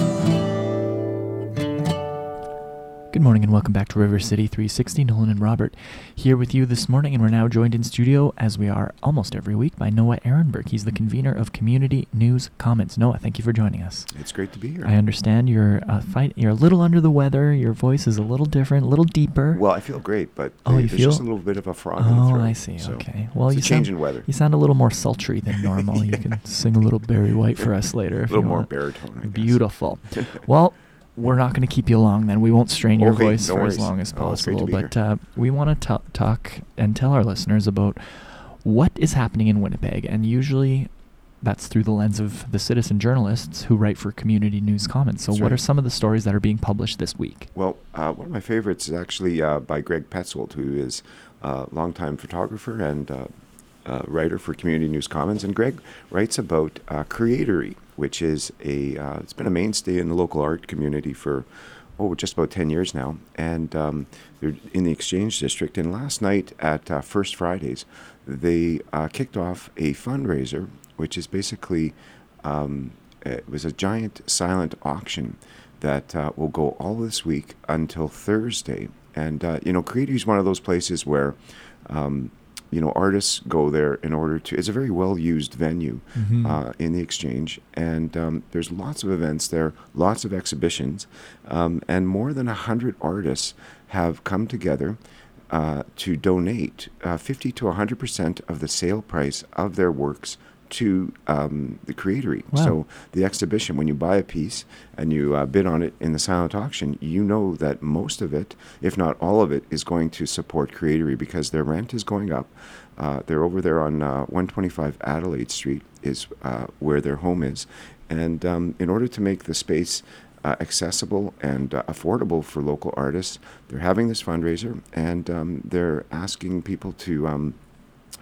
Speaker 1: Good morning and welcome back to River City 360. Nolan and Robert here with you this morning, and we're now joined in studio, as we are almost every week, by Noah Ehrenberg. He's the convener of Community News Commons. Noah, thank you for joining us.
Speaker 10: It's great to be here.
Speaker 1: I understand you're uh, fight. You're a little under the weather. Your voice is a little different, a little deeper.
Speaker 10: Well, I feel great, but
Speaker 1: Oh, you
Speaker 10: there's
Speaker 1: feel-
Speaker 10: just a little bit of a frog in the
Speaker 1: Oh,
Speaker 10: throat.
Speaker 1: I see.
Speaker 10: so
Speaker 1: okay. Well,
Speaker 10: it's
Speaker 1: you
Speaker 10: a change
Speaker 1: sound,
Speaker 10: in weather.
Speaker 1: You sound a little more sultry than normal. You can sing a little Barry White for us later.
Speaker 10: a
Speaker 1: if
Speaker 10: little
Speaker 1: you
Speaker 10: more
Speaker 1: want.
Speaker 10: baritone.
Speaker 1: Beautiful. well, we're not going to keep you long then. We won't strain your voice
Speaker 10: no
Speaker 1: for
Speaker 10: worries.
Speaker 1: as long as
Speaker 10: Oh, it's great to
Speaker 1: possible.
Speaker 10: be
Speaker 1: but uh, we want to talk and tell our listeners about what is happening in Winnipeg. And usually that's through the lens of the citizen journalists who write for Community News Commons. So,
Speaker 10: That's
Speaker 1: what
Speaker 10: right.
Speaker 1: are some of the stories that are being published this week?
Speaker 10: Well, uh, one of my favorites is actually uh, by Greg Petzold, who is a longtime photographer and uh, uh, writer for Community News Commons. And Greg writes about uh, Cre8ery, which is a uh, it's been a mainstay in the local art community for oh just about 10 years now. And um, they're in the Exchange District. And last night at uh, First Fridays, they uh, kicked off a fundraiser, which is basically um, it was a giant silent auction that uh, will go all this week until Thursday. And uh, you know, Cre8ery is one of those places where um, you know artists go there in order to. It's a very well used venue
Speaker 1: Mhm.
Speaker 10: uh, in the exchange, and um, there's lots of events there, lots of exhibitions, um, and more than a hundred artists have come together. Uh, to donate uh, 50 to 100 percent of the sale price of their works to um, the Cre8ery.
Speaker 1: Wow.
Speaker 10: So the exhibition, when you buy a piece and you uh, bid on it in the silent auction, you know that most of it, if not all of it, is going to support Cre8ery because their rent is going up. Uh, they're over there on uh, 125 Adelaide Street is uh, where their home is, and um, in order to make the space uh, accessible and uh, affordable for local artists, they're having this fundraiser and um, they're asking people to.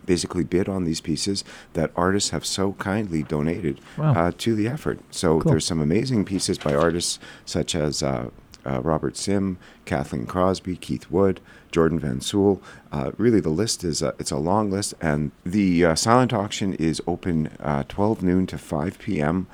Speaker 10: Basically bid on these pieces that artists have so kindly donated
Speaker 1: Wow.
Speaker 10: uh, to the effort. So
Speaker 1: Cool.
Speaker 10: there's some amazing pieces by artists such as uh, uh, Robert Sim, Kathleen Crosby, Keith Wood, Jordan Van Sewell. Uh, really, the list is uh, it's a long list, and the uh, silent auction is open uh, 12 noon to 5 p.m.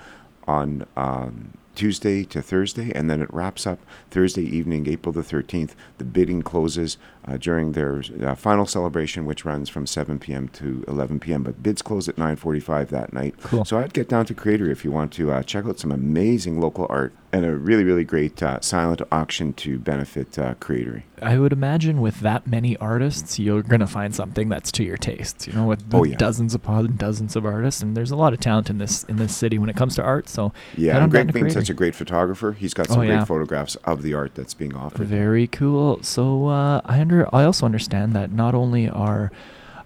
Speaker 10: on. Um, Tuesday to Thursday, and then it wraps up Thursday evening, April the 13th. The bidding closes uh, during their uh, final celebration, which runs from 7 p.m. to 11 p.m. But bids close at 9:45 that night.
Speaker 1: Cool.
Speaker 10: So I'd get down to Cre8ery if you want to uh, check out some amazing local art and a really, really great uh, silent auction to benefit uh, Cre8ery.
Speaker 1: I would imagine with that many artists, you're gonna find something that's to your tastes. You know, with
Speaker 10: Oh, yeah.
Speaker 1: dozens upon dozens of artists, and there's a lot of talent in this in this city when it comes to art. So
Speaker 10: Yeah, and Greg being such a great photographer, he's got
Speaker 1: Oh,
Speaker 10: some great photographs of the art that's being offered.
Speaker 1: Very cool. So uh, I under I also understand that not only are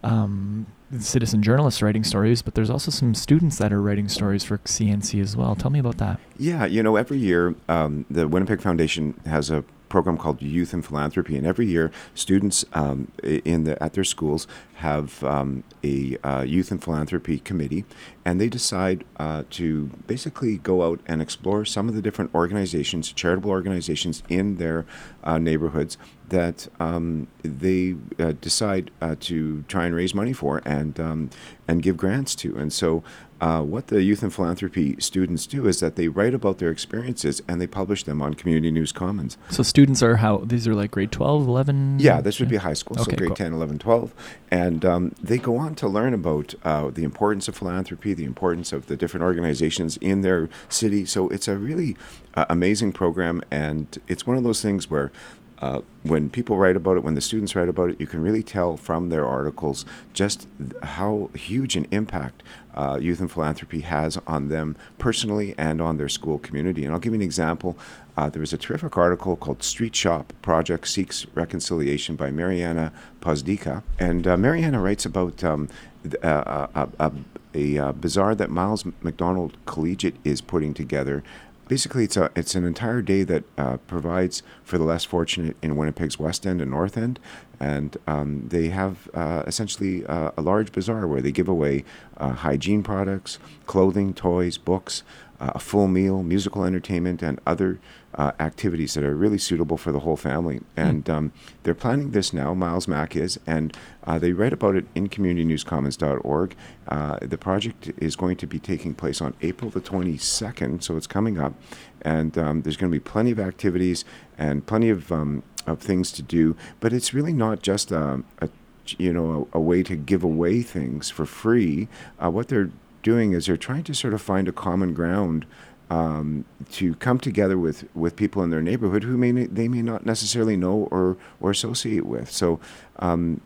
Speaker 1: um, citizen journalists writing stories, but there's also some students that are writing stories for CNC as well. Tell me about that.
Speaker 10: Yeah, you know, every year um, the Winnipeg Foundation has a program called Youth and Philanthropy, and every year students um, in the at their schools have um, a uh, Youth and Philanthropy committee, and they decide uh, to basically go out and explore some of the different organizations, charitable organizations in their uh, neighborhoods that um, they uh, decide uh, to try and raise money for and um, and give grants to. And so, uh, what the youth and philanthropy students do is that they write about their experiences and they publish them on Community News Commons.
Speaker 1: So students are how these are like grade 12, 11?
Speaker 10: Yeah, this would be high school, so
Speaker 1: Okay,
Speaker 10: grade
Speaker 1: cool.
Speaker 10: 10, 11, 12. And um, they go on to learn about uh, the importance of philanthropy, the importance of the different organizations in their city. So it's a really uh, amazing program, and it's one of those things where uh, when people write about it, when the students write about it, you can really tell from their articles just how huge an impact uh, youth and philanthropy has on them personally and on their school community. And I'll give you an example. Uh, there was a terrific article called Street Shop Project Seeks Reconciliation by Mariana Pozdika. And uh, Mariana writes about um, th- uh, a, a, a, a bazaar that Miles Macdonell Collegiate is putting together basically it's a it's an entire day that uh, provides for the less fortunate in Winnipeg's West End and North End, and um, they have uh, essentially uh, a large bazaar where they give away uh, hygiene products, clothing, toys, books, uh, a full meal, musical entertainment, and other uh, activities that are really suitable for the whole family. And um, they're planning this now. Miles Mack is, and uh, they write about it in CommunityNewsCommons.org. Uh, the project is going to be taking place on April the 22nd, so it's coming up. And um, there's going to be plenty of activities and plenty of, um, of things to do. But it's really not just a, a you know, a, a way to give away things for free. Uh, what they're doing is they're trying to sort of find a common ground um, to come together with, with people in their neighborhood who may they may not necessarily know or or associate with. So um,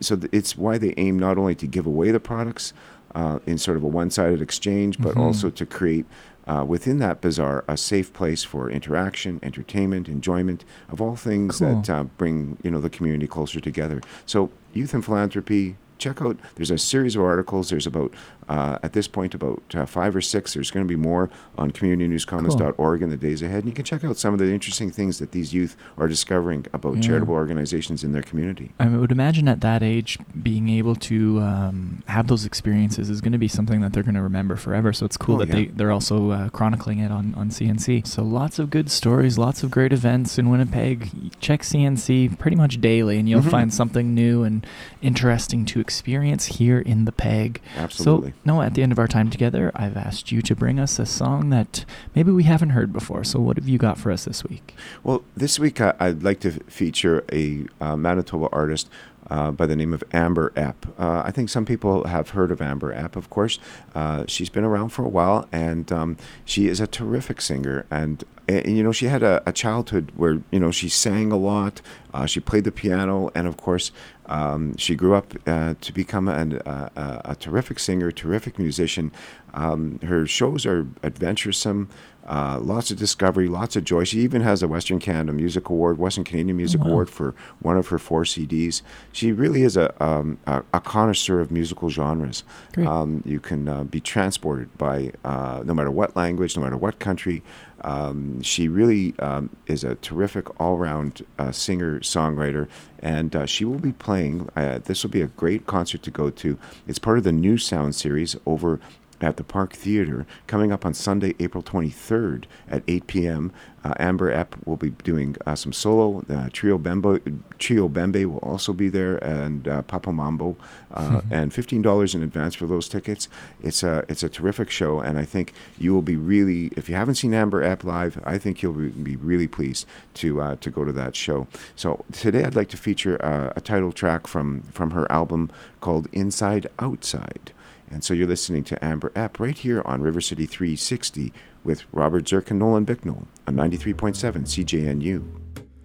Speaker 10: so th- it's why they aim not only to give away the products uh, in sort of a one-sided exchange, but
Speaker 1: Mhm.
Speaker 10: also to create. Uh, within that bazaar, a safe place for interaction, entertainment, enjoyment of all things
Speaker 1: Cool.
Speaker 10: that uh, bring you know the community closer together. So, youth and philanthropy. Check out. There's a series of articles. There's about uh, at this point about uh, five or six. There's going to be more on CommunityNewsCommons.org in the days ahead, and you can check out some of the interesting things that these youth are discovering about
Speaker 1: Yeah.
Speaker 10: charitable organizations in their community.
Speaker 1: I would imagine at that age, being able to um, have those experiences is going to be something that they're going to remember forever. So it's cool
Speaker 10: Oh,
Speaker 1: that
Speaker 10: yeah.
Speaker 1: they, they're also uh, chronicling it on, on CNC. So lots of good stories, lots of great events in Winnipeg. Check CNC pretty much daily, and you'll
Speaker 10: Mhm.
Speaker 1: find something new and interesting to experience here in the PEG.
Speaker 10: Absolutely.
Speaker 1: So, no, at the end of our time together, I've asked you to bring us a song that maybe we haven't heard before. So, what have you got for us this week?
Speaker 10: Well, this week I, I'd like to feature a uh, Manitoba artist uh, by the name of Amber Epp. Uh, I think some people have heard of Amber Epp, of course. Uh, she's been around for a while, and um, she is a terrific singer. And, and you know, she had a, a childhood where you know she sang a lot. Uh, she played the piano, and of course, um, she grew up uh, to become an, uh, a, terrific singer, terrific musician. Um, her shows are adventuresome. Uh, lots of discovery, lots of joy. She even has a Western Canada Music Award, Western Canadian Music
Speaker 1: wow.
Speaker 10: Award for one of her four CDs. She really is a, um, a, a connoisseur of musical genres. Um, you can uh, be transported by uh, no matter what language, no matter what country. Um, she really um, is a terrific all-round uh, singer songwriter, and uh, she will be playing. Uh, this will be a great concert to go to. It's part of the New Sound series over at the Park Theater coming up on Sunday, April 23rd at 8 p.m. Uh, Amber Epp will be doing uh, some solo. Uh, Trio Bembo, Trio Bembe will also be there, and uh, Papa Mambo, uh, and fifteen dollars in advance for those tickets. It's a it's a terrific show, and I think you will be really. If you haven't seen Amber Epp live, I think you'll be really pleased to uh, to go to that show. So today, I'd like to feature uh, a title track from from her album called Inside Outside. And so you're listening to Amber Epp right here on River City 360 with Robert Zirk and Nolan Bicknell on 93.7 CJNU.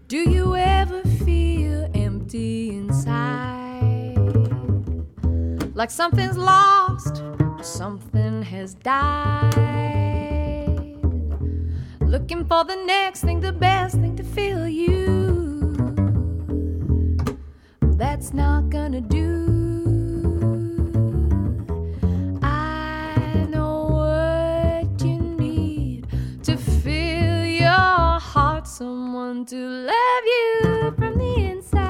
Speaker 11: Do you ever feel empty inside? Like something's lost, something has died. Looking for the next thing, the best thing to fill you. That's not gonna do. What to fill your heart. Someone want to love you from the inside.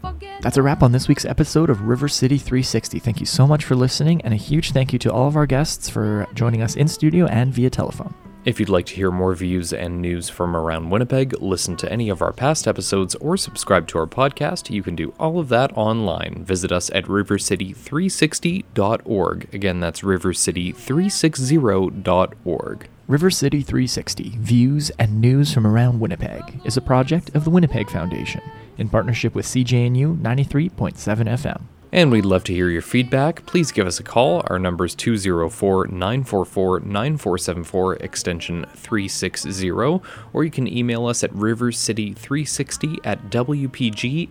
Speaker 11: Forget
Speaker 1: That's a wrap on this week's episode of River City 360. Thank you so much for listening, and a huge thank you to all of our guests for joining us in studio and via telephone.
Speaker 2: If you'd like to hear more views and news from around Winnipeg, listen to any of our past episodes, or subscribe to our podcast, you can do all of that online. Visit us at rivercity360.org. Again, that's rivercity360.org.
Speaker 1: River City 360 Views and News from Around Winnipeg is a project of the Winnipeg Foundation in partnership with CJNU 93.7 FM.
Speaker 2: And we'd love to hear your feedback. Please give us a call. Our number is 204 944 9474, extension 360, or you can email us at rivercity360 at wpgfdn.org.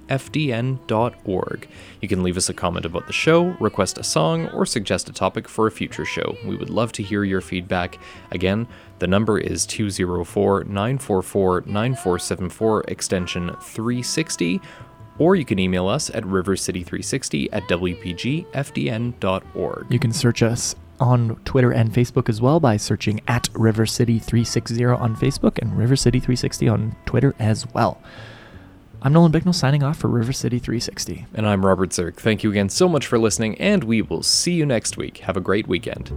Speaker 2: You can leave us a comment about the show, request a song, or suggest a topic for a future show. We would love to hear your feedback. Again, the number is 204 944 9474, extension 360 or you can email us at rivercity360 at wpgfdn.org.
Speaker 1: You can search us on Twitter and Facebook as well by searching at River City 360 on Facebook and River City 360 on Twitter as well. I'm Nolan Bicknell signing off for River City 360.
Speaker 2: And I'm Robert Zirk. Thank you again so much for listening, and we will see you next week. Have a great weekend.